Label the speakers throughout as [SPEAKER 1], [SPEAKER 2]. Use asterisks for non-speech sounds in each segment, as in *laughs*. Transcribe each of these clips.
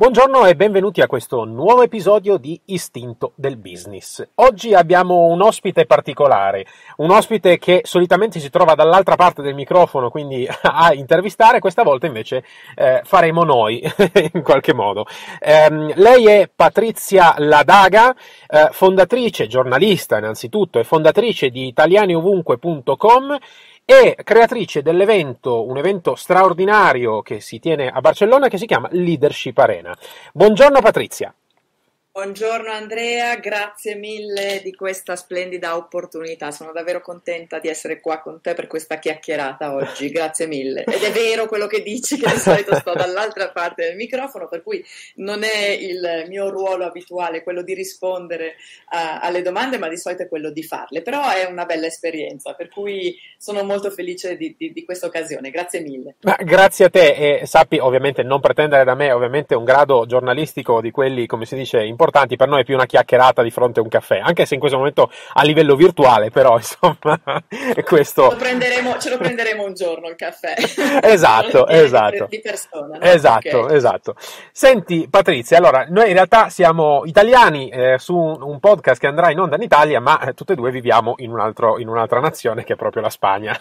[SPEAKER 1] Buongiorno e benvenuti a questo nuovo episodio di Istinto del Business. Oggi abbiamo un ospite particolare, un ospite che solitamente si trova dall'altra parte del microfono, quindi *laughs* a intervistare, questa volta invece eh, faremo noi *laughs* in qualche modo. Eh, lei è Patrizia Ladaga, eh, fondatrice, giornalista innanzitutto, e fondatrice di italianiovunque.com e creatrice dell'evento, un evento straordinario che si tiene a Barcellona che si chiama Leadership Arena. Buongiorno Patrizia.
[SPEAKER 2] Buongiorno Andrea, grazie mille di questa splendida opportunità. Sono davvero contenta di essere qua con te per questa chiacchierata oggi. Grazie mille. Ed è vero quello che dici, che di solito sto dall'altra parte del microfono, per cui non è il mio ruolo abituale quello di rispondere a, alle domande, ma di solito è quello di farle. Però è una bella esperienza, per cui sono molto felice di, di, di questa occasione. Grazie mille.
[SPEAKER 1] Ma grazie a te e sappi ovviamente non pretendere da me ovviamente un grado giornalistico di quelli, come si dice, importanti importanti, per noi è più una chiacchierata di fronte a un caffè, anche se in questo momento a livello virtuale, però *laughs* insomma questo...
[SPEAKER 2] Lo prenderemo, ce lo prenderemo un giorno il caffè. *laughs*
[SPEAKER 1] esatto, *laughs* esatto.
[SPEAKER 2] Di persona. No?
[SPEAKER 1] Esatto, okay. esatto. Senti Patrizia, allora noi in realtà siamo italiani eh, su un, un, podcast che andrà in onda in Italia, ma eh, tutte e due viviamo in, un altro, in un'altra nazione che è proprio la Spagna.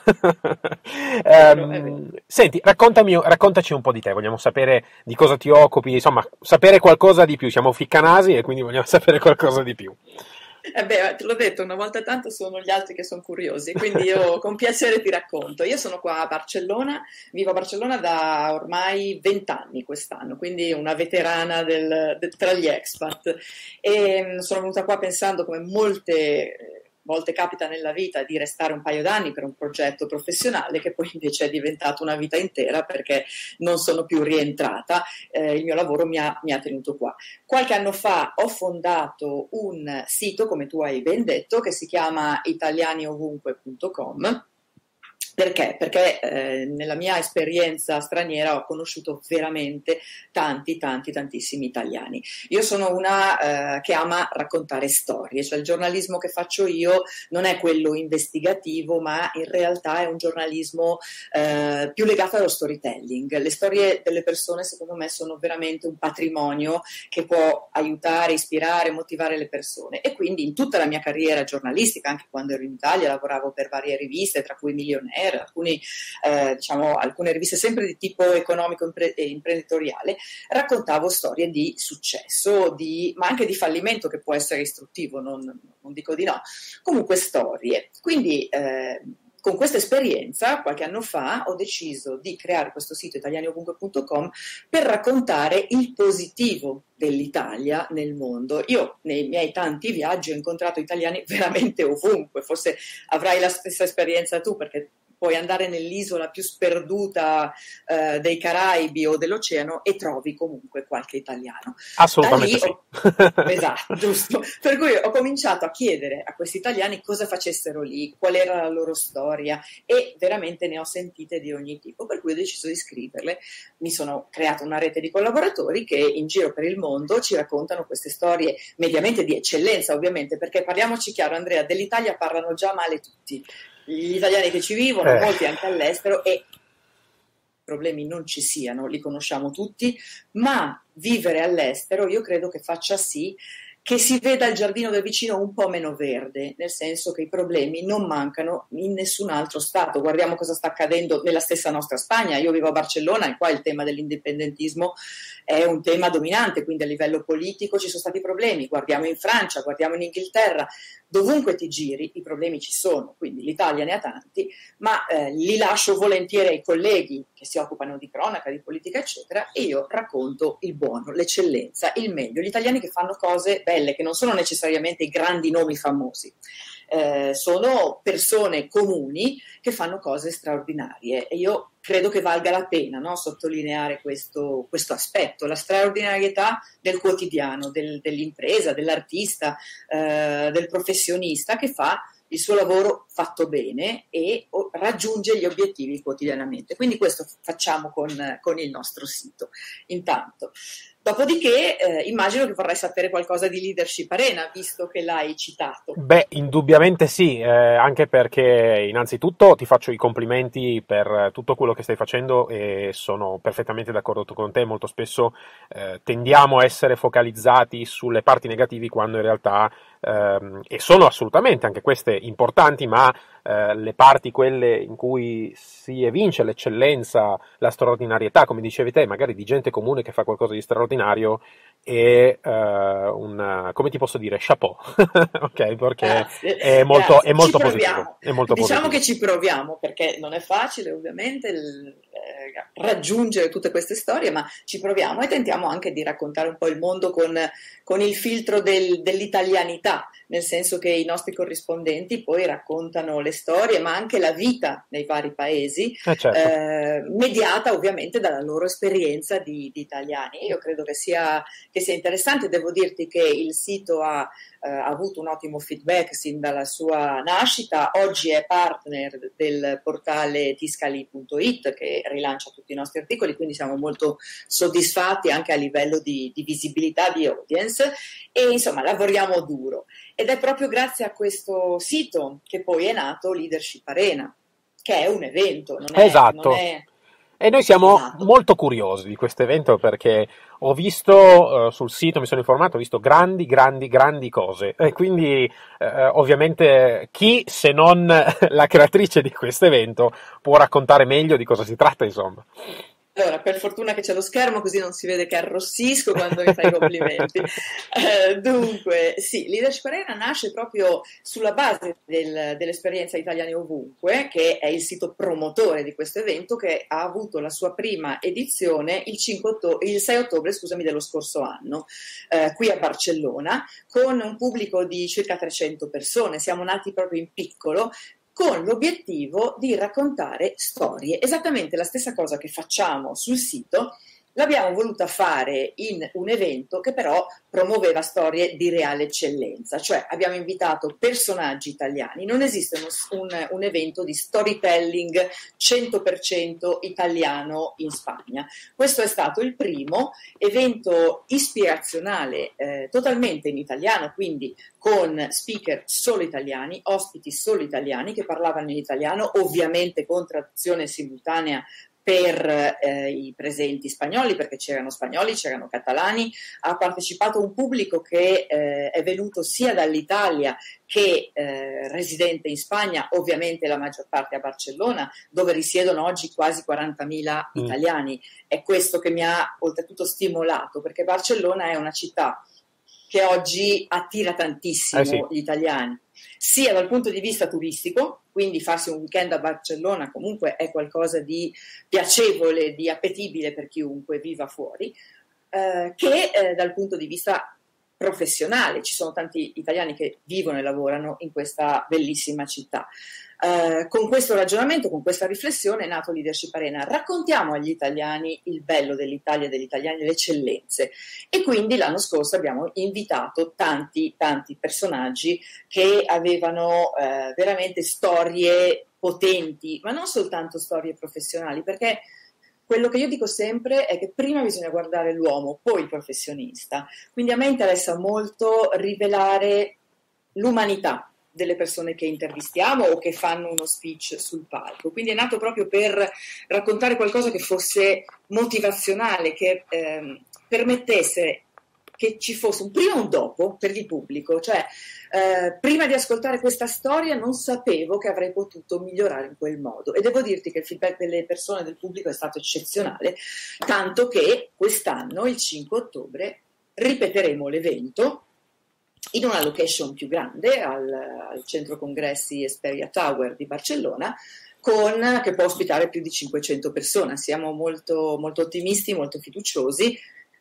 [SPEAKER 1] um, senti, raccontami, raccontaci un po' di te, vogliamo sapere di cosa ti occupi, insomma, sapere qualcosa di più, siamo ficcanasi e quindi vogliamo *laughs* sapere qualcosa di più.
[SPEAKER 2] Eh beh, te l'ho detto, una volta tanto sono gli altri che sono curiosi, quindi io *laughs* con piacere ti racconto. Io sono qua a Barcellona, vivo a Barcellona da ormai vent'anni quest'anno, quindi una veterana del, del, tra gli expat. E mm, sono venuta qua pensando come molte volte capita nella vita di restare un paio d'anni per un progetto professionale che poi invece è diventato una vita intera perché non sono più rientrata, eh, il mio lavoro mi ha, mi ha tenuto qua. Qualche anno fa ho fondato un sito, come tu hai ben detto, che si chiama italianiovunque.com perché? Perché eh, nella mia esperienza straniera ho conosciuto veramente tanti, tanti, tantissimi italiani. Io sono una eh, che ama raccontare storie, cioè il giornalismo che faccio io non è quello investigativo, ma in realtà è un giornalismo eh, più legato allo storytelling. Le storie delle persone, secondo me, sono veramente un patrimonio che può aiutare, ispirare, motivare le persone. E quindi in tutta la mia carriera giornalistica, anche quando ero in Italia, lavoravo per varie riviste, tra cui Millionaire, Fair, alcuni, eh, diciamo, alcune riviste sempre di tipo economico e imprenditoriale, raccontavo storie di successo, di, ma anche di fallimento che può essere istruttivo, non, non dico di no, comunque storie. Quindi eh, con questa esperienza, qualche anno fa, ho deciso di creare questo sito italianiovunque.com per raccontare il positivo dell'Italia nel mondo. Io nei miei tanti viaggi ho incontrato italiani veramente ovunque, forse avrai la stessa esperienza tu perché puoi andare nell'isola più sperduta eh, dei Caraibi o dell'oceano e trovi comunque qualche italiano.
[SPEAKER 1] Assolutamente sì.
[SPEAKER 2] Ho... *laughs* esatto, giusto. Per cui ho cominciato a chiedere a questi italiani cosa facessero lì, qual era la loro storia e veramente ne ho sentite di ogni tipo, per cui ho deciso di scriverle. Mi sono creata una rete di collaboratori che in giro per il mondo ci raccontano queste storie mediamente di eccellenza, ovviamente, perché parliamoci chiaro, Andrea, dell'Italia parlano già male tutti gli italiani che ci vivono, eh. molti anche all'estero e problemi non ci siano, li conosciamo tutti, ma vivere all'estero io credo che faccia sì che si veda il giardino del vicino un po' meno verde, nel senso che i problemi non mancano in nessun altro Stato. Guardiamo cosa sta accadendo nella stessa nostra Spagna. Io vivo a Barcellona e qua il tema dell'indipendentismo è un tema dominante, quindi a livello politico ci sono stati problemi. Guardiamo in Francia, guardiamo in Inghilterra, dovunque ti giri i problemi ci sono, quindi l'Italia ne ha tanti, ma eh, li lascio volentieri ai colleghi che si occupano di cronaca, di politica, eccetera, e io racconto il buono, l'eccellenza, il meglio, gli italiani che fanno cose belle, che non sono necessariamente i grandi nomi famosi. Eh, sono persone comuni che fanno cose straordinarie e io credo che valga la pena no, sottolineare questo, questo, aspetto, la straordinarietà del quotidiano, del, dell'impresa, dell'artista, eh, del professionista che fa il suo lavoro fatto bene e raggiunge gli obiettivi quotidianamente. Quindi questo facciamo con, con il nostro sito. Intanto. Dopodiché eh, immagino che vorrai sapere qualcosa di leadership arena, visto che l'hai citato.
[SPEAKER 1] Beh, indubbiamente sì, eh, anche perché innanzitutto ti faccio i complimenti per tutto quello che stai facendo e sono perfettamente d'accordo con te. Molto spesso eh, tendiamo a essere focalizzati sulle parti negative quando in realtà ehm, e sono assolutamente anche queste importanti, ma eh, le parti, quelle in cui si evince l'eccellenza, la straordinarietà, come dicevi te, magari di gente comune che fa qualcosa di straordinario, e uh, un, come ti posso dire, chapeau, *laughs* ok? Perché è molto, è molto positivo. È molto
[SPEAKER 2] diciamo
[SPEAKER 1] positivo.
[SPEAKER 2] che ci proviamo, perché non è facile ovviamente il, eh, raggiungere tutte queste storie, ma ci proviamo e tentiamo anche di raccontare un po' il mondo con, con il filtro del, dell'italianità, nel senso che i nostri corrispondenti poi raccontano le storie, ma anche la vita nei vari paesi,
[SPEAKER 1] eh certo.
[SPEAKER 2] eh, mediata ovviamente dalla loro esperienza di, di italiani. Io credo che sia che sia interessante. Devo dirti che il sito ha, eh, avuto un ottimo feedback sin dalla sua nascita. Oggi è partner del portale tiscali.it che rilancia tutti i nostri articoli, quindi siamo molto soddisfatti anche a livello di, di visibilità di audience e insomma lavoriamo duro. Ed è proprio grazie a questo sito che poi è nato Leadership Arena, che è un evento, non è,
[SPEAKER 1] esatto.
[SPEAKER 2] non è
[SPEAKER 1] e noi siamo esatto. molto curiosi di questo evento perché ho visto uh, sul sito, mi sono informato, ho visto grandi, grandi, grandi cose. E quindi uh, ovviamente chi se non *laughs* la creatrice di questo evento può raccontare meglio di cosa si tratta, insomma.
[SPEAKER 2] Allora, per fortuna che c'è lo schermo, così non si vede che arrossisco quando mi fai i complimenti. *laughs* Eh, dunque, sì, Leadership Arena nasce proprio sulla base del, dell'esperienza Italiani Ovunque, che è il sito promotore di questo evento, che ha avuto la sua prima edizione il, otto- il 6 ottobre scusami, dello scorso anno, eh, qui a Barcellona, con un pubblico di circa 300 persone. Siamo nati proprio in piccolo, con l'obiettivo di raccontare storie, esattamente la stessa cosa che facciamo sul sito, l'abbiamo voluta fare in un evento che però promuoveva storie di reale eccellenza, cioè abbiamo invitato personaggi italiani, non esiste un, un, un evento di storytelling 100% italiano in Spagna. Questo è stato il primo evento ispirazionale eh, totalmente in italiano, quindi con speaker solo italiani, ospiti solo italiani che parlavano in italiano, ovviamente con traduzione simultanea per eh, i presenti spagnoli, perché c'erano spagnoli, c'erano catalani, ha partecipato un pubblico che eh, è venuto sia dall'Italia che eh, residente in Spagna, ovviamente la maggior parte a Barcellona, dove risiedono oggi quasi 40.000 mm. italiani. È questo che mi ha oltretutto stimolato, perché Barcellona è una città che oggi attira tantissimo eh sì. gli italiani, sia dal punto di vista turistico, quindi farsi un weekend a Barcellona comunque è qualcosa di piacevole, di appetibile per chiunque viva fuori, eh, che eh, dal punto di vista professionale. Ci sono tanti italiani che vivono e lavorano in questa bellissima città. Eh, con questo ragionamento, con questa riflessione è nato Leadership Arena. Raccontiamo agli italiani il bello dell'Italia, degli italiani, le eccellenze. E quindi l'anno scorso abbiamo invitato tanti, tanti personaggi che avevano eh, veramente storie potenti, ma non soltanto storie professionali, perché quello che io dico sempre è che prima bisogna guardare l'uomo, poi il professionista. Quindi a me interessa molto rivelare l'umanità delle persone che intervistiamo o che fanno uno speech sul palco. Quindi è nato proprio per raccontare qualcosa che fosse motivazionale, che ehm, permettesse che ci fosse un prima e un dopo per il pubblico, cioè eh, prima di ascoltare questa storia non sapevo che avrei potuto migliorare in quel modo e devo dirti che il feedback delle persone, del pubblico è stato eccezionale, tanto che quest'anno, il 5 ottobre, ripeteremo l'evento in una location più grande al, al centro congressi Esperia Tower di Barcellona con, che può ospitare più di 500 persone. Siamo molto, molto ottimisti, molto fiduciosi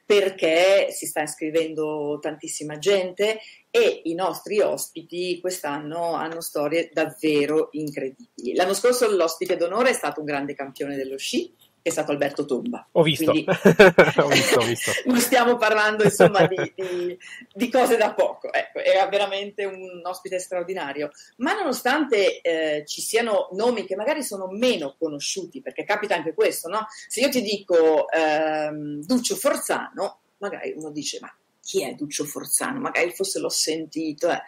[SPEAKER 2] perché si sta iscrivendo tantissima gente e i nostri ospiti quest'anno hanno storie davvero incredibili. L'anno scorso l'ospite d'onore è stato un grande campione dello sci, che è stato Alberto Tomba.
[SPEAKER 1] Ho visto, Quindi, *laughs* ho visto, ho visto. *laughs*
[SPEAKER 2] non stiamo parlando insomma di, di, di, cose da poco, ecco, era veramente un ospite straordinario, ma nonostante eh, ci siano nomi che magari sono meno conosciuti, perché capita anche questo, no? Se io ti dico ehm, Duccio Forzano, magari uno dice ma chi è Duccio Forzano? Magari forse l'ho sentito. Eh.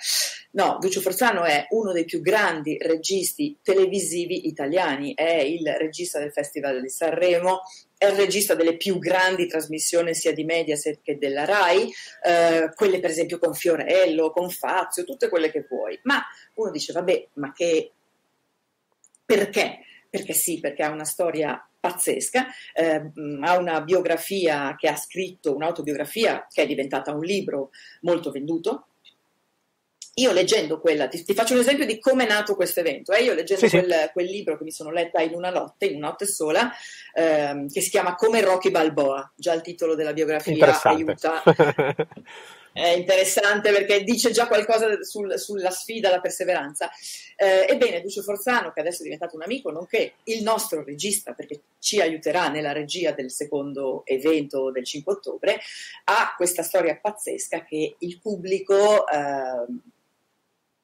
[SPEAKER 2] No, Duccio Forzano è uno dei più grandi registi televisivi italiani, è il regista del Festival di Sanremo, è il regista delle più grandi trasmissioni sia di Mediaset che della RAI, eh, quelle per esempio con Fiorello, con Fazio, tutte quelle che vuoi. Ma uno dice, vabbè, ma che... Perché? Perché sì, perché ha una storia pazzesca, eh, ha una biografia che ha scritto, un'autobiografia che è diventata un libro molto venduto. Io leggendo quella, ti, ti faccio un esempio di come è nato questo evento. Eh? Io leggendo sì, quel, sì. quel, libro che mi sono letta in una notte, in una notte sola, ehm, che si chiama Come Rocky Balboa, già il titolo della biografia aiuta. *laughs* è interessante perché dice già qualcosa sul, sulla sfida, la perseveranza. Eh, ebbene, Duccio Forzano, che adesso è diventato un amico, nonché il nostro regista, perché ci aiuterà nella regia del secondo evento del 5 ottobre, ha questa storia pazzesca che il pubblico... Eh,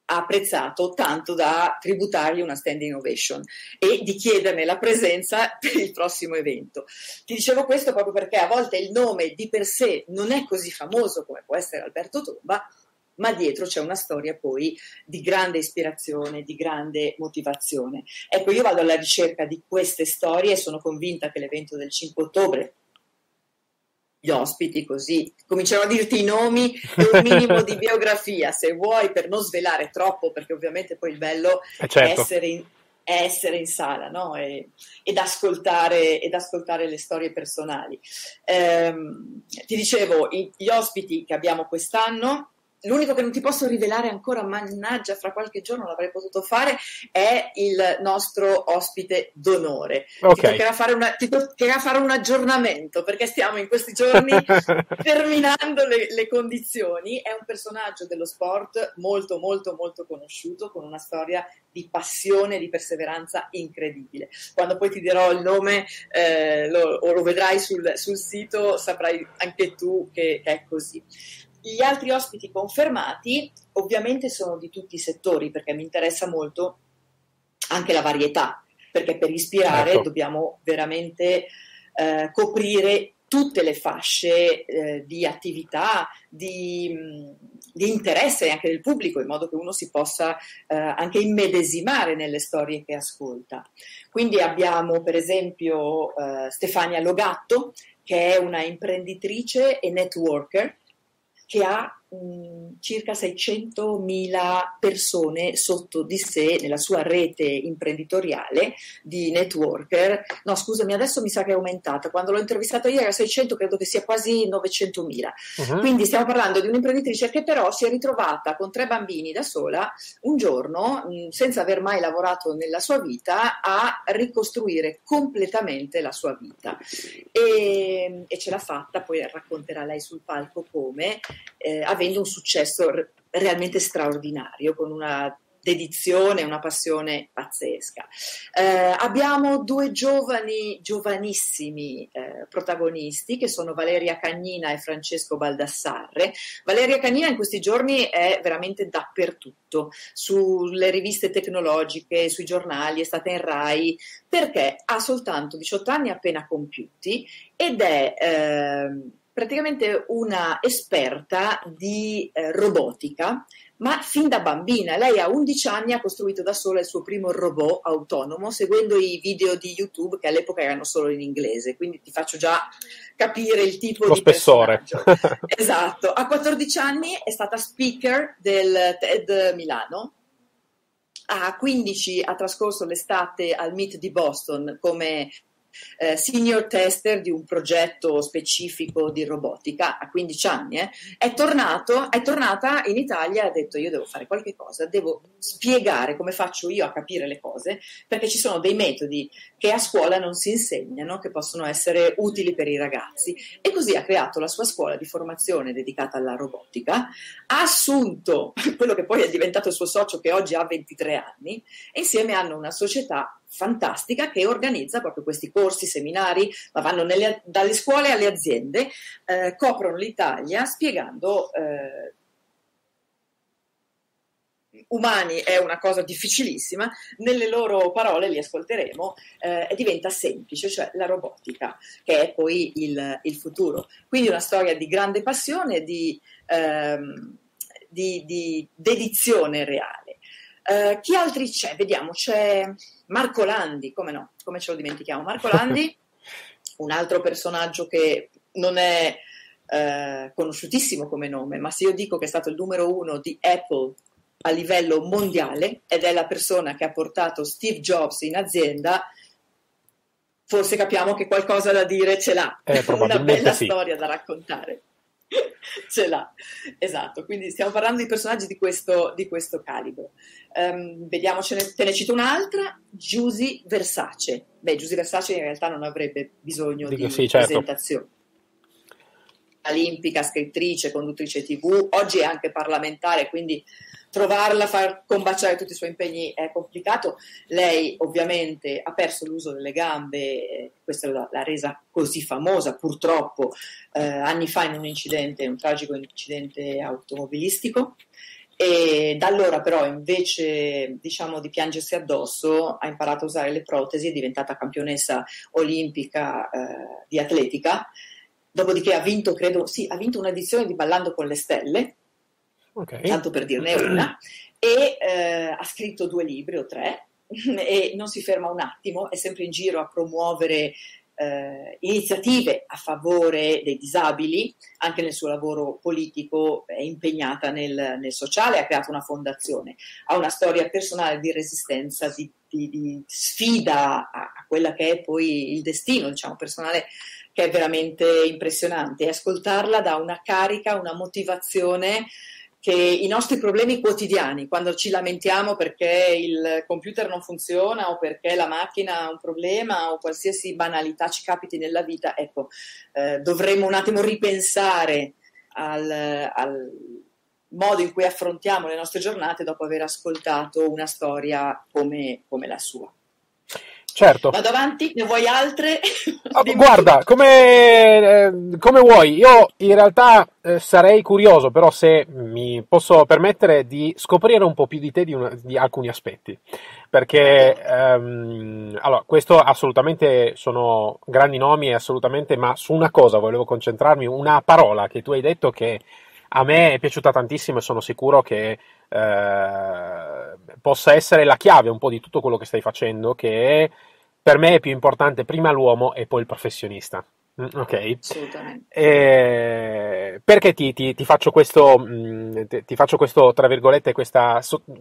[SPEAKER 2] apprezzato tanto da tributargli una standing ovation e di chiederne la presenza *laughs* per il prossimo evento. Ti dicevo questo proprio perché a volte il nome di per sé non è così famoso come può essere Alberto Tomba, ma dietro c'è una storia poi di grande ispirazione, di grande motivazione. Ecco, io vado alla ricerca di queste storie e sono convinta che l'evento del 5 ottobre gli ospiti così cominciano a dirti i nomi e un minimo di biografia se vuoi per non svelare troppo perché ovviamente poi il bello eh certo. è, essere in, è essere in sala no? e, ed, ascoltare, ed, ascoltare, le storie personali ehm, ti dicevo gli ospiti che abbiamo quest'anno L'unico che non ti posso rivelare ancora, mannaggia, fra qualche giorno l'avrei potuto fare, è il nostro ospite d'onore. Okay. Ti, toccherà fare una, ti toccherà fare un aggiornamento perché stiamo in questi giorni *laughs* terminando le, le, condizioni. È un personaggio dello sport molto, molto, molto conosciuto, con una storia di passione e di perseveranza incredibile. Quando poi ti dirò il nome eh, lo, o lo vedrai sul, sul, sito, saprai anche tu che, che è così. Gli altri ospiti confermati ovviamente sono di tutti i settori perché mi interessa molto anche la varietà, perché per ispirare ecco. dobbiamo veramente eh, coprire tutte le fasce eh, di attività, di, di, interesse anche del pubblico, in modo che uno si possa eh, anche immedesimare nelle storie che ascolta. Quindi abbiamo per esempio eh, Stefania Logatto, che è una imprenditrice e networker che ha mh, circa 600.000 persone sotto di sé nella sua rete imprenditoriale di networker. No, scusami, adesso mi sa che è aumentata. Quando l'ho intervistata io era 600, credo che sia quasi 900.000. Uh-huh. Quindi stiamo parlando di un'imprenditrice che però si è ritrovata con tre bambini da sola un giorno, mh, senza aver mai lavorato nella sua vita, a ricostruire completamente la sua vita. E, e ce l'ha fatta, poi racconterà lei sul palco come, eh, avendo un successo realmente straordinario, con una dedizione, una passione pazzesca. Eh, abbiamo due giovani, giovanissimi eh, protagonisti che sono Valeria Cagnina e Francesco Baldassarre. Valeria Cagnina in questi giorni è veramente dappertutto, sulle riviste tecnologiche, sui giornali, è stata in RAI, perché ha soltanto 18 anni appena compiuti ed è... Eh, praticamente una esperta di eh, robotica, ma fin da bambina. Lei a 11 anni ha costruito da sola il suo primo robot autonomo seguendo i video di YouTube che all'epoca erano solo in inglese, quindi ti faccio già capire il tipo
[SPEAKER 1] Lo
[SPEAKER 2] di
[SPEAKER 1] spessore. *laughs*
[SPEAKER 2] esatto. A 14 anni è stata speaker del TED Milano. A 15 ha trascorso l'estate al Meet di Boston come eh, senior tester di un progetto specifico di robotica a 15 anni, eh, è, tornato, è tornata in Italia e ha detto io devo fare qualche cosa, devo spiegare come faccio io a capire le cose, perché ci sono dei metodi che a scuola non si insegnano, che possono essere utili per i ragazzi. E così ha creato la sua scuola di formazione dedicata alla robotica, ha assunto *laughs* quello che poi è diventato il suo socio che oggi ha 23 anni e insieme hanno una società fantastica che organizza proprio questi corsi, seminari, ma vanno nelle, dalle scuole alle aziende, eh, coprono l'Italia spiegando eh, umani è una cosa difficilissima, nelle loro parole, li ascolteremo, eh, diventa semplice, cioè la robotica, che è poi il, il futuro. Quindi una storia di grande passione, di, ehm, di, di dedizione reale. Uh, chi altri c'è? Vediamo, c'è Marco Landi, come no? Come ce lo dimentichiamo? Marco Landi, *laughs* un altro personaggio che non è uh, conosciutissimo come nome, ma se io dico che è stato il numero uno di Apple a livello mondiale ed è la persona che ha portato Steve Jobs in azienda, forse capiamo che qualcosa da dire ce l'ha,
[SPEAKER 1] eh, *laughs*
[SPEAKER 2] una bella
[SPEAKER 1] sì.
[SPEAKER 2] storia da raccontare. *laughs* ce l'ha, esatto. Quindi stiamo parlando di personaggi di questo, di queso calibro. Um, vediamo, te ne cito un'altra, Giusy Versace. Beh, Giusy Versace in realtà non avrebbe bisogno Dico, di sì, certo. presentazione olimpica, scrittrice, conduttrice tv, oggi è anche parlamentare, quindi trovarla, far combaciare tutti i suoi impegni è complicato. Lei ovviamente ha perso l'uso delle gambe, questa l'ha resa così famosa purtroppo eh, anni fa in un incidente, un tragico incidente automobilistico. E da allora però invece diciamo di piangersi addosso ha imparato a usare le protesi, è diventata campionessa olimpica eh, di atletica dopodiché ha vinto, credo, sì, ha vinto un'edizione di Ballando con le Stelle, okay. tanto per dirne una, e eh, ha scritto due libri o tre, *laughs* e non si ferma un attimo, è sempre in giro a promuovere eh, iniziative a favore dei disabili, anche nel suo lavoro politico è impegnata nel, nel sociale, ha creato una fondazione, ha una storia personale di resistenza, di, di, di sfida a, a, quella che è poi il destino diciamo, personale che è veramente impressionante e ascoltarla dà una carica, una motivazione che i nostri problemi quotidiani, quando ci lamentiamo perché il computer non funziona o perché la macchina ha un problema o qualsiasi banalità ci capiti nella vita, ecco, eh, dovremmo un attimo ripensare al, al modo in cui affrontiamo le nostre giornate dopo aver ascoltato una storia come, come la sua.
[SPEAKER 1] Certo.
[SPEAKER 2] Vado avanti? Ne vuoi altre?
[SPEAKER 1] Ah, *laughs* guarda, come, eh, come, vuoi. Io in realtà eh, sarei curioso, però se mi posso permettere di scoprire un po' più di te di, una, di alcuni aspetti. Perché, ehm, allora, questo assolutamente sono grandi nomi, assolutamente, ma su una cosa volevo concentrarmi, una parola che tu hai detto che a me è piaciuta tantissimo e sono sicuro che eh, possa essere la chiave un po' di tutto quello che stai facendo, che per me è più importante prima l'uomo e poi il professionista. Mm, ok, eh, perché ti, ti, ti, faccio questo, mm, ti, ti, faccio questo, tra virgolette, questa,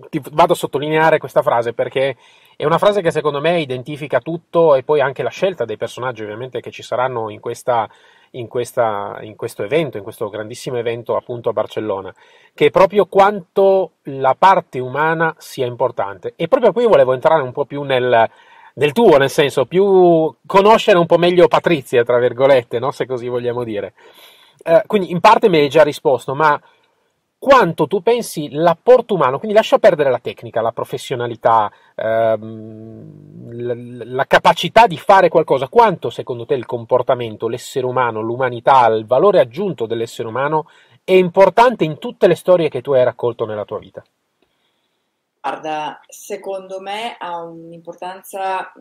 [SPEAKER 1] ti vado a sottolineare questa frase perché è una frase che secondo me identifica tutto e poi anche la scelta dei personaggi ovviamente che ci saranno in questa, in, questa, in questo evento, in questo grandissimo evento appunto a Barcellona, che è proprio quanto la parte umana sia importante. E proprio qui volevo entrare un po' più nel, nel tuo, nel senso più conoscere un po' meglio Patrizia, tra virgolette, no? se così vogliamo dire. Eh, quindi in parte mi hai già risposto, ma quanto tu pensi l'apporto umano, quindi lascia perdere la tecnica, la professionalità, ehm, la, la, capacità di fare qualcosa, quanto secondo te il comportamento, l'essere umano, l'umanità, il valore aggiunto dell'essere umano è importante in tutte le storie che tu hai raccolto nella tua vita?
[SPEAKER 2] Guarda, secondo me ha un'importanza,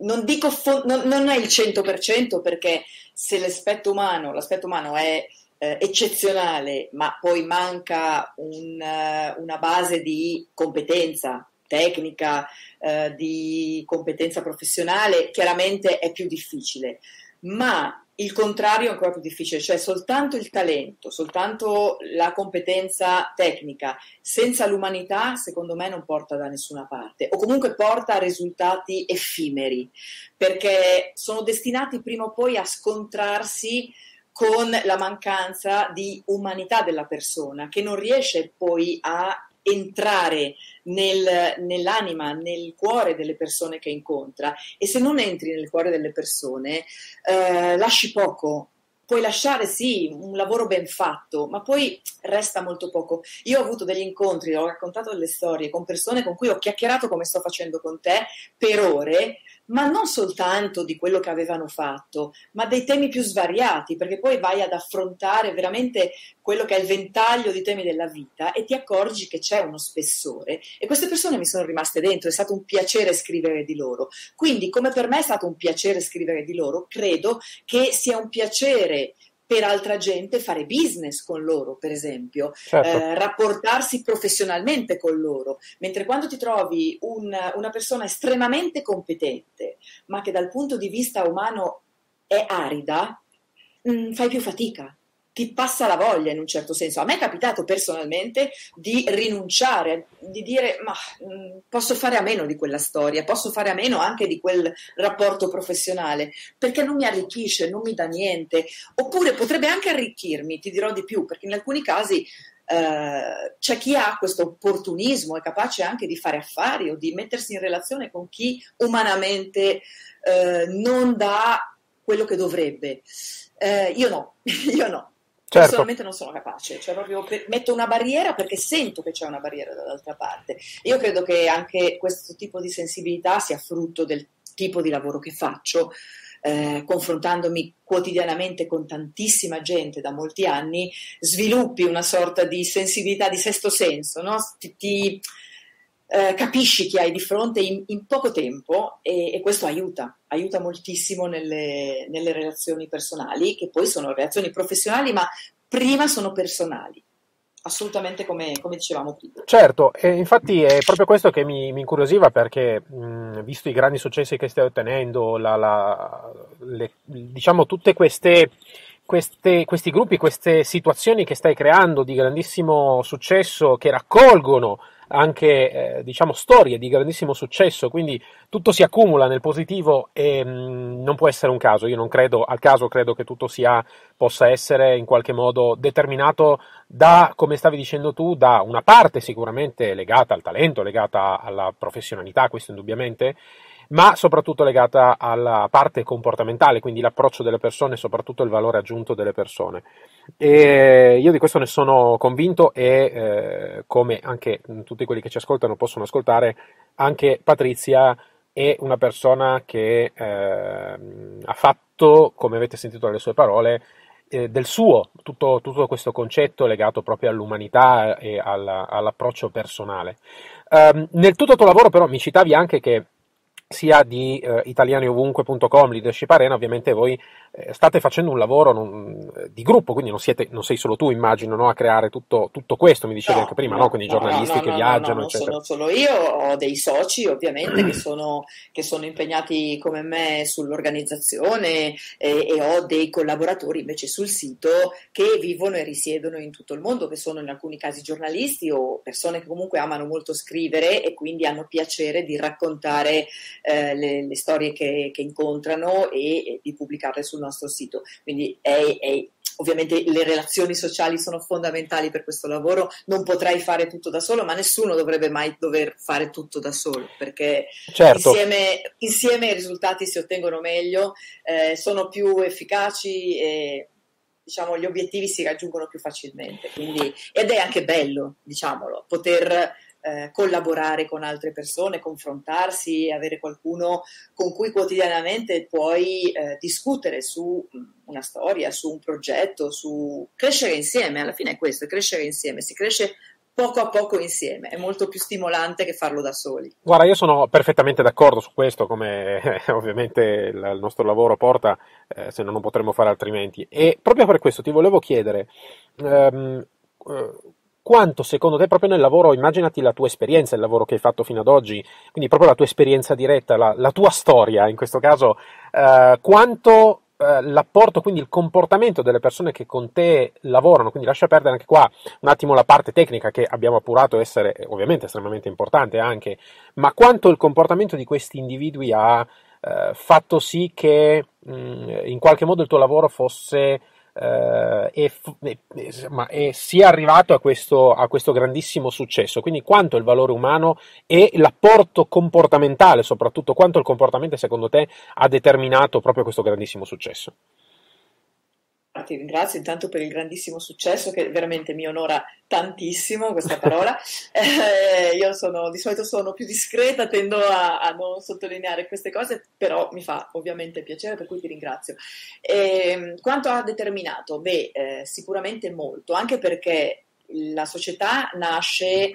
[SPEAKER 2] non dico, fo- non, non è il 100% perché se l'aspetto umano, l'aspetto umano è eh, eccezionale, ma poi manca un, uh, una base di competenza tecnica, uh, di competenza professionale, chiaramente è più difficile. Ma il contrario è ancora più difficile, cioè soltanto il talento, soltanto la competenza tecnica, senza l'umanità, secondo me non porta da nessuna parte, o comunque porta a risultati effimeri, perché sono destinati prima o poi a scontrarsi con la mancanza di umanità della persona, che non riesce poi a entrare nel, nell'anima, nel cuore delle persone che incontra e se non entri nel cuore delle persone eh, lasci poco puoi lasciare sì un lavoro ben fatto, ma poi resta molto poco. Io ho avuto degli incontri, ho raccontato delle storie con persone con cui ho chiacchierato come sto facendo con te per ore, ma non soltanto di quello che avevano fatto, ma dei temi più svariati, perché poi vai ad affrontare veramente quello che è il ventaglio di temi della vita e ti accorgi che c'è uno spessore e queste persone mi sono rimaste dentro, è stato un piacere scrivere di loro. Quindi, come per me è stato un piacere scrivere di loro, credo che sia un piacere per altra gente fare business con loro, per esempio, certo. eh, rapportarsi professionalmente con loro, mentre quando ti trovi un, una persona estremamente competente, ma che dal punto di vista umano è arida, mh, mm, fai più fatica ti passa la voglia in un certo senso. A me è capitato personalmente di rinunciare, di dire ma mm, posso fare a meno di quella storia, posso fare a meno anche di quel rapporto professionale, perché non mi arricchisce, non mi dà niente, oppure potrebbe anche arricchirmi, ti dirò di più, perché in alcuni casi Uh, c'è chi ha questo opportunismo, è capace anche di fare affari o di mettersi in relazione con chi umanamente uh, non dà quello che dovrebbe. Uh, io no, *laughs* io no. Certo. Personalmente non sono capace, cioè proprio metto una barriera perché sento che c'è una barriera dall'altra parte. Io credo che anche questo tipo di sensibilità sia frutto del tipo di lavoro che faccio, eh, confrontandomi quotidianamente con tantissima gente da molti anni, sviluppi una sorta di sensibilità di sesto senso, no? ti, ti eh, capisci chi hai di fronte in, in poco tempo e, e, questo aiuta, aiuta moltissimo nelle, nelle relazioni personali, che poi sono relazioni professionali, ma prima sono personali assolutamente come, come, dicevamo prima.
[SPEAKER 1] Certo, e infatti è proprio questo che mi, mi incuriosiva perché, mh, visto i grandi successi che stai ottenendo, la, la, le, diciamo tutte queste, queste, questi gruppi, queste situazioni che stai creando di grandissimo successo che raccolgono anche eh, diciamo storie di grandissimo successo, quindi tutto si accumula nel positivo e mh, mm, non può essere un caso. Io non credo al caso, credo che tutto sia, possa essere in qualche modo determinato da, come stavi dicendo tu, da una parte sicuramente legata al talento, legata alla professionalità, questo indubbiamente, ma soprattutto legata alla parte comportamentale, quindi l'approccio delle persone e soprattutto il valore aggiunto delle persone. E io di questo ne sono convinto e eh, come anche tutti quelli che ci ascoltano possono ascoltare, anche Patrizia è una persona che eh, ha fatto, come avete sentito dalle sue parole, eh, del suo, tutto, tutto, questo concetto legato proprio all'umanità e alla, all'approccio personale. Um, nel tutto il tuo lavoro però mi citavi anche che sia di eh, italianiovunque.com, Leadership Arena, ovviamente voi eh, state facendo un lavoro non, di gruppo, quindi non, siete, non, sei solo tu, immagino, no, a creare tutto, tutto, questo, mi dicevi no, anche prima, no, quindi i giornalisti che viaggiano, eccetera.
[SPEAKER 2] Non sono solo io, ho dei soci ovviamente che, sono, che, sono, impegnati come me sull'organizzazione e, e, ho dei collaboratori invece sul sito che vivono e risiedono in tutto il mondo, che sono in alcuni casi giornalisti o persone che comunque amano molto scrivere e quindi hanno piacere di raccontare eh, le, le, storie che, che incontrano e, e di pubblicarle sul nostro sito. Quindi è, è, ovviamente le relazioni sociali sono fondamentali per questo lavoro, non potrei fare tutto da solo, ma nessuno dovrebbe mai dover fare tutto da solo, perché certo. insieme, insieme, i risultati si ottengono meglio, eh, sono più efficaci e diciamo, gli obiettivi si raggiungono più facilmente. Quindi, ed è anche bello, diciamolo, poter eh, collaborare con altre persone, confrontarsi, avere qualcuno con cui quotidianamente puoi eh, discutere su mm, una storia, su un progetto, su crescere insieme. Alla fine è questo, è crescere insieme. Si cresce poco a poco insieme, è molto più stimolante che farlo da soli.
[SPEAKER 1] Guarda, io sono perfettamente d'accordo su questo, come *laughs* ovviamente il, il, nostro lavoro porta, eh, se no non potremmo fare altrimenti. E proprio per questo ti volevo chiedere, ehm, eh, quanto secondo te proprio nel lavoro, immaginati la tua esperienza, il lavoro che hai fatto fino ad oggi, quindi proprio la tua esperienza diretta, la, la tua storia in questo caso, eh, quanto eh, l'apporto, quindi il comportamento delle persone che con te lavorano, quindi lascia perdere anche qua un attimo la parte tecnica che abbiamo appurato essere ovviamente estremamente importante anche, ma quanto il comportamento di questi individui ha eh, fatto sì che mh, mm, in qualche modo il tuo lavoro fosse eh, e, e, e, sia arrivato a questo, a questo grandissimo successo. Quindi quanto il valore umano e l'apporto comportamentale, soprattutto quanto il comportamento secondo te ha determinato proprio questo grandissimo successo?
[SPEAKER 2] Ti ringrazio intanto per il grandissimo successo che veramente mi onora tantissimo questa parola. *laughs* eh, io sono, di solito sono più discreta, tendo a, a, non sottolineare queste cose, però mi fa ovviamente piacere, per cui ti ringrazio. E, ehm, quanto ha determinato? Beh, eh, sicuramente molto, anche perché la società nasce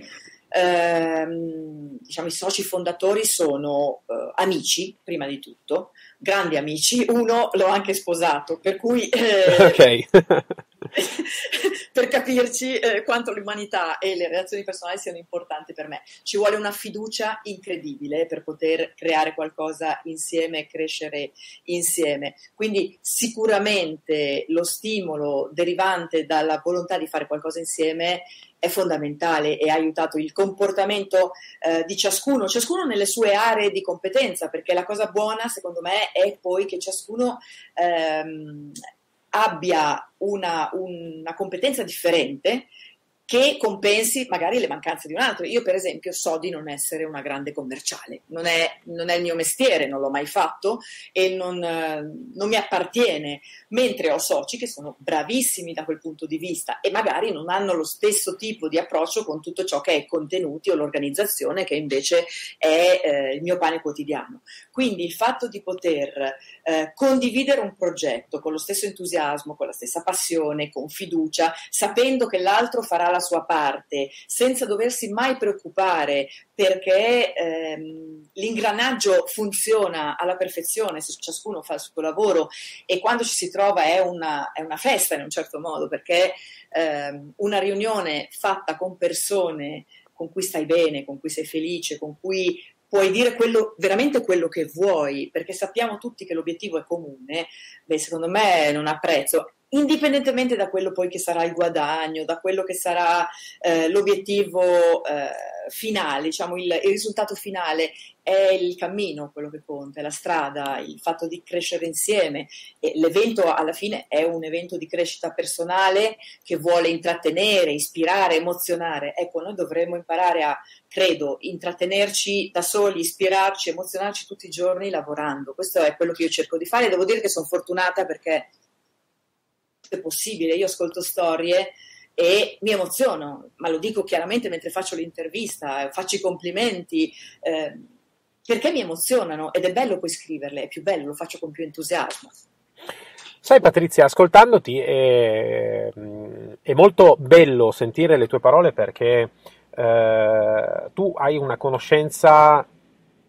[SPEAKER 2] ehm, diciamo, i soci fondatori sono eh, amici, prima di tutto, grandi amici, uno l'ho anche sposato, per cui... Eh, *laughs* ok. *laughs* per capirci eh, quanto l'umanità e le relazioni personali siano importanti per me. Ci vuole una fiducia incredibile per poter creare qualcosa insieme e crescere insieme. Quindi sicuramente lo stimolo derivante dalla volontà di fare qualcosa insieme è fondamentale e ha aiutato il comportamento eh, di ciascuno, ciascuno nelle sue aree di competenza, perché la cosa buona secondo me è poi che ciascuno ehm, abbia una, una competenza differente che compensi magari le mancanze di un altro. Io, per esempio, so di non essere una grande commerciale, non è, non è il mio mestiere, non l'ho mai fatto e non, eh, non, mi appartiene, mentre ho soci che sono bravissimi da quel punto di vista e magari non hanno lo stesso tipo di approccio con tutto ciò che è contenuti o l'organizzazione, che invece è eh, il mio pane quotidiano. Quindi il fatto di poter eh, condividere un progetto con lo stesso entusiasmo, con la stessa passione, con fiducia, sapendo che l'altro farà la sua parte, senza doversi mai preoccupare perché ehm, l'ingranaggio funziona alla perfezione se ciascuno fa il suo lavoro e quando ci si trova è una, è una festa in un certo modo, perché ehm, una riunione fatta con persone con cui stai bene, con cui sei felice, con cui puoi dire quello, veramente quello che vuoi, perché sappiamo tutti che l'obiettivo è comune, beh, secondo me non ha prezzo indipendentemente da quello poi che sarà il guadagno, da quello che sarà eh, l'obiettivo eh, finale, diciamo il, il, risultato finale è il cammino quello che conta, è la strada, il fatto di crescere insieme e l'evento alla fine è un evento di crescita personale che vuole intrattenere, ispirare, emozionare. Ecco, noi dovremmo imparare a, credo, intrattenerci da soli, ispirarci, emozionarci tutti i giorni lavorando. Questo è quello che io cerco di fare. Devo dire che sono fortunata perché possibile. Io ascolto storie e mi emoziono, ma lo dico chiaramente mentre faccio l'intervista, faccio i complimenti, eh, perché mi emozionano ed è bello poi scriverle, è più bello, lo faccio con più entusiasmo.
[SPEAKER 1] Sai Patrizia, ascoltandoti è, è molto bello sentire le tue parole perché eh, tu hai una conoscenza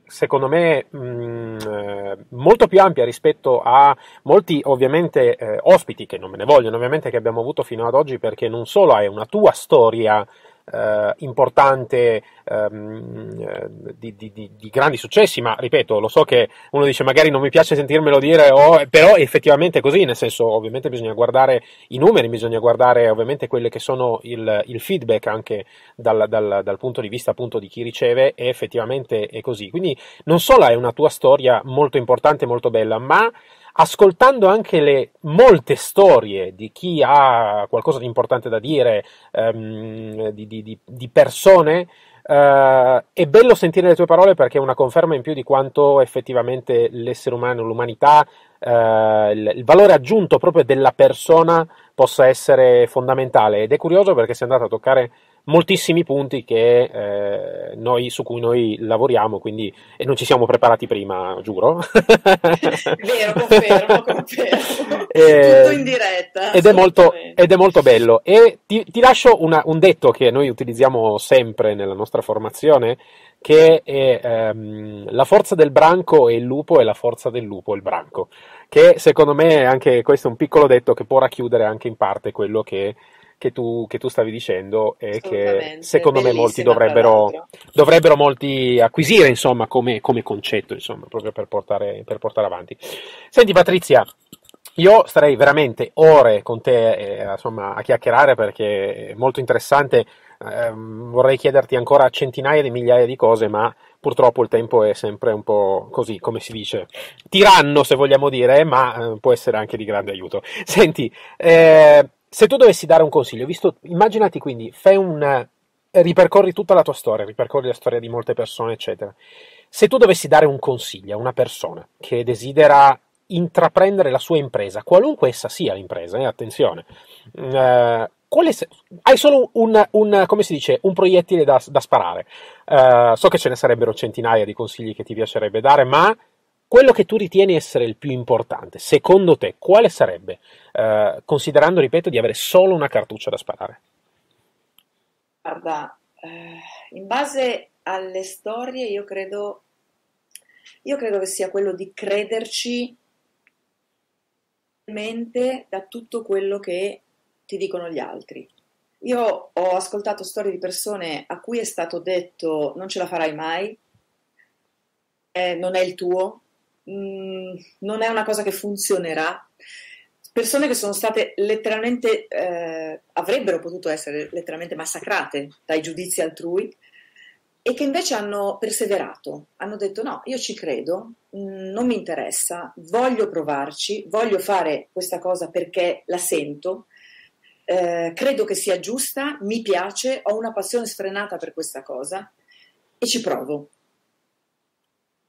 [SPEAKER 1] secondo me mh, mm, molto più ampia rispetto a molti ovviamente eh, ospiti che non me ne vogliono ovviamente che abbiamo avuto fino ad oggi perché non solo hai una tua storia eh, importante ehm, eh, di, di, di, di, grandi successi, ma ripeto, lo so che uno dice magari non mi piace sentirmelo dire, oh, però effettivamente è così, nel senso ovviamente bisogna guardare i numeri, bisogna guardare ovviamente quelli che sono il, il feedback anche dal, dal, dal, punto di vista appunto di chi riceve e effettivamente è così. Quindi non solo è una tua storia molto importante, molto bella, ma ascoltando anche le molte storie di chi ha qualcosa di importante da dire, um, di, di, di, persone, uh, è bello sentire le tue parole perché è una conferma in più di quanto effettivamente l'essere umano, l'umanità, uh, il, il, valore aggiunto proprio della persona possa essere fondamentale. Ed è curioso perché sei andato a toccare moltissimi punti che, eh, noi, su cui noi lavoriamo, quindi e non ci siamo preparati prima, giuro. *laughs*
[SPEAKER 2] Vero, confermo, confermo. *laughs* Eh, Tutto in diretta.
[SPEAKER 1] Ed è, molto, ed è, molto, bello. E ti, ti lascio una, un detto che noi utilizziamo sempre nella nostra formazione, che è ehm, la forza del branco è il lupo e la forza del lupo è il branco. Che secondo me è anche questo è un piccolo detto che può racchiudere anche in parte quello che che tu, che tu stavi dicendo e che secondo me molti dovrebbero, dovrebbero molti acquisire insomma, come, come concetto insomma, proprio per portare, per portare avanti. Senti Patrizia, io starei veramente ore con te eh, insomma, a chiacchierare perché è molto interessante. Eh, vorrei chiederti ancora centinaia di migliaia di cose, ma purtroppo il tempo è sempre un po' così, come si dice, tiranno se vogliamo dire, ma eh, può essere anche di grande aiuto. Senti, eh, se tu dovessi dare un consiglio, visto, immaginati quindi, fai un, ripercorri tutta la tua storia, ripercorri la storia di molte persone, eccetera. Se tu dovessi dare un consiglio a una persona che desidera intraprendere la sua impresa, qualunque essa sia l'impresa, eh, attenzione, eh, se- hai solo un, un, come si dice, un proiettile da, da sparare. Eh, so che ce ne sarebbero centinaia di consigli che ti piacerebbe dare, ma quello che tu ritieni essere il più importante, secondo te, quale sarebbe? Eh, considerando, ripeto, di avere solo una cartuccia da sparare.
[SPEAKER 2] Guarda, eh, in base alle storie, io credo, io credo che sia quello di crederci da tutto quello che ti dicono gli altri. Io ho ascoltato storie di persone a cui è stato detto non ce la farai mai, eh, non è il tuo, mm, non è una cosa che funzionerà. Persone che sono state letteralmente, eh, avrebbero potuto essere letteralmente massacrate dai giudizi altrui e che invece hanno perseverato, hanno detto no, io ci credo, mm, non mi interessa, voglio provarci, voglio fare questa cosa perché la sento, eh, credo che sia giusta, mi piace, ho una passione sfrenata per questa cosa e ci provo.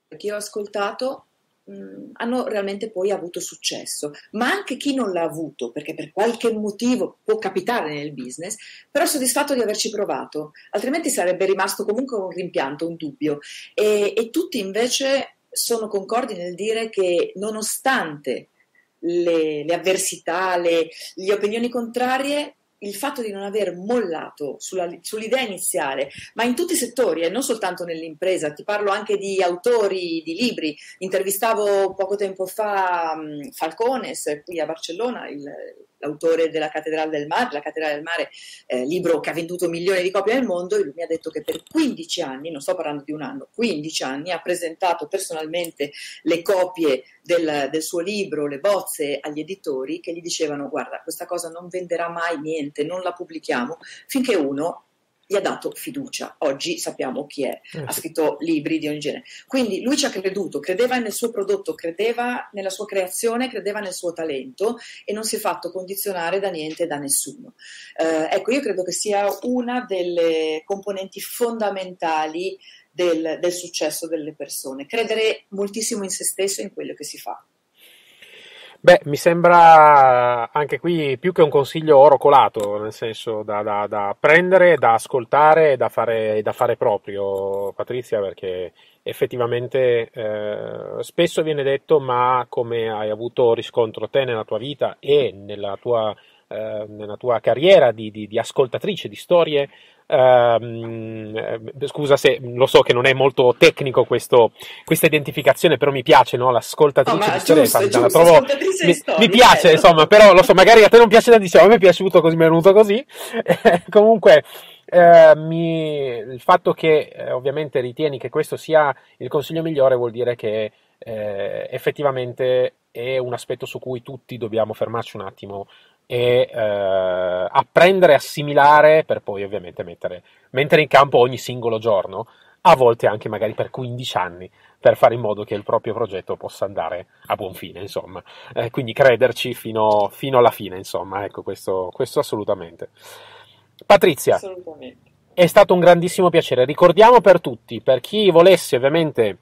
[SPEAKER 2] Perché ho ascoltato hanno realmente poi avuto successo, ma anche chi non l'ha avuto, perché per qualche motivo può capitare nel business, però è soddisfatto di averci provato, altrimenti sarebbe rimasto comunque un rimpianto, un dubbio. E, e tutti invece sono concordi nel dire che nonostante le, le avversità, le, le opinioni contrarie, il fatto di non aver mollato sull'idea iniziale, ma in tutti i settori e non soltanto nell'impresa, ti parlo anche di autori di libri, intervistavo poco tempo fa um, Falcones qui a Barcellona, il, l'autore della Cattedrale del Mare, la Cattedrale del Mare, eh, libro che ha venduto milioni di copie nel mondo, e lui mi ha detto che per 15 anni, non sto parlando di un anno, 15 anni, ha presentato personalmente le copie del, del suo libro, le bozze agli editori che gli dicevano guarda, questa cosa non venderà mai niente, non la pubblichiamo, finché uno gli ha dato fiducia. Oggi sappiamo chi è, eh ha scritto libri di ogni genere. Quindi lui ci ha creduto, credeva nel suo prodotto, credeva nella sua creazione, credeva nel suo talento e non si è fatto condizionare da niente e da nessuno. Eh, ecco, io credo che sia una delle componenti fondamentali del, del successo delle persone, credere moltissimo in se stesso e in quello che si fa.
[SPEAKER 1] Beh, mi sembra anche qui più che un consiglio oro colato, nel senso da, da, da prendere, da ascoltare da fare, da fare proprio, Patrizia, perché effettivamente eh, spesso viene detto, ma come hai avuto riscontro te nella tua vita e nella tua, eh, nella tua carriera di, di, di ascoltatrice di storie, Uh, scusa se lo so che non è molto tecnico questo, questa identificazione, però mi piace no? l'ascoltatrice
[SPEAKER 2] oh,
[SPEAKER 1] di storia.
[SPEAKER 2] Giusto, giusto, trovo, mi,
[SPEAKER 1] storie, mi, piace, certo. insomma, però lo so, magari a te non piace tantissimo, a me è piaciuto così, mi è venuto così. *laughs* Comunque, eh, mi, il fatto che eh, ovviamente ritieni che questo sia il consiglio migliore vuol dire che eh, effettivamente è un aspetto su cui tutti dobbiamo fermarci un attimo e eh, apprendere assimilare per poi ovviamente mettere, mettere in campo ogni singolo giorno, a volte anche magari per 15 anni, per fare in modo che il proprio progetto possa andare a buon fine, insomma. Eh, quindi crederci fino, fino, alla fine, insomma, ecco, questo, questo assolutamente. Patrizia, assolutamente. è stato un grandissimo piacere. Ricordiamo per tutti, per chi volesse ovviamente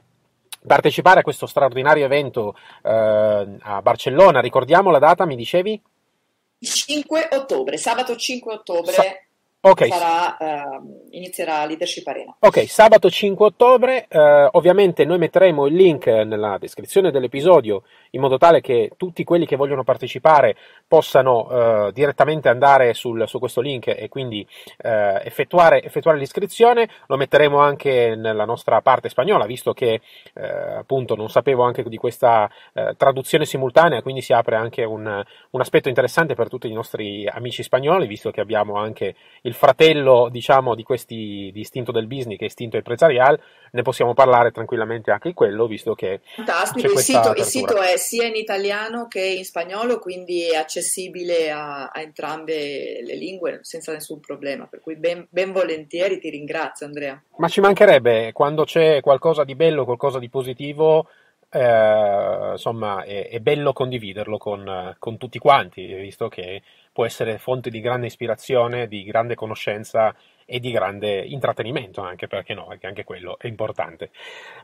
[SPEAKER 1] partecipare a questo straordinario evento eh, a Barcellona, ricordiamo la data, mi dicevi?
[SPEAKER 2] 5 ottobre, sabato 5 ottobre. Okay. Sarà, uh, inizierà Leadership Arena.
[SPEAKER 1] Ok, sabato 5 ottobre, uh, ovviamente noi metteremo il link nella descrizione dell'episodio in modo tale che tutti quelli che vogliono partecipare possano uh, direttamente andare sul, su questo link e quindi effettuare, effettuare, l'iscrizione. Lo metteremo anche nella nostra parte spagnola, visto che appunto non sapevo anche di questa traduzione simultanea, quindi si apre anche un, un aspetto interessante per tutti i nostri amici spagnoli, visto che abbiamo anche il il fratello, diciamo, di questi di istinto del business, che è istinto empresariale, ne possiamo parlare tranquillamente anche di quello, visto che
[SPEAKER 2] Fantastico, il sito, il sito, è sia in italiano che in spagnolo, quindi è accessibile a, a entrambe le lingue senza nessun problema, per cui ben, ben volentieri ti ringrazio Andrea.
[SPEAKER 1] Ma ci mancherebbe, quando c'è qualcosa di bello, qualcosa di positivo, eh, insomma, è, è, bello condividerlo con, con, tutti quanti, visto che può essere fonte di grande ispirazione, di grande conoscenza e di grande intrattenimento anche, perché no, perché anche quello è importante.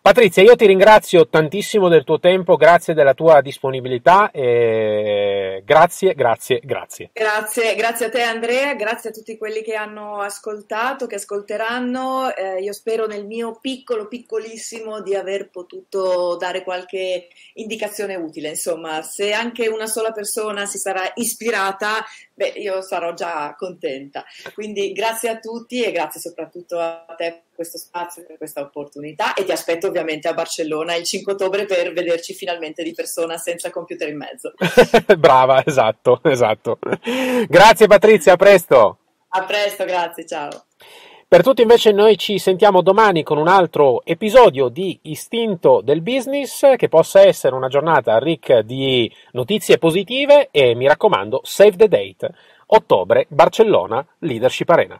[SPEAKER 1] Patrizia, io ti ringrazio tantissimo del tuo tempo, grazie della tua disponibilità e grazie, grazie, grazie.
[SPEAKER 2] Grazie, grazie a te Andrea, grazie a tutti quelli che hanno ascoltato, che ascolteranno. Eh, io spero nel mio piccolo, piccolissimo di aver potuto dare qualche indicazione utile. Insomma, se anche una sola persona si sarà ispirata, beh, io sarò già contenta. Quindi grazie a tutti e grazie soprattutto a te per questo spazio, per questa opportunità e ti aspetto ovviamente a Barcellona il 5 ottobre per vederci finalmente di persona senza computer in mezzo. *laughs*
[SPEAKER 1] Brava, esatto, esatto. Grazie Patrizia, a presto.
[SPEAKER 2] A presto, grazie, ciao.
[SPEAKER 1] Per tutti invece noi ci sentiamo domani con un altro episodio di Istinto del Business, che possa essere una giornata ricca di notizie positive e mi raccomando, save the date, ottobre, Barcellona, Leadership Arena.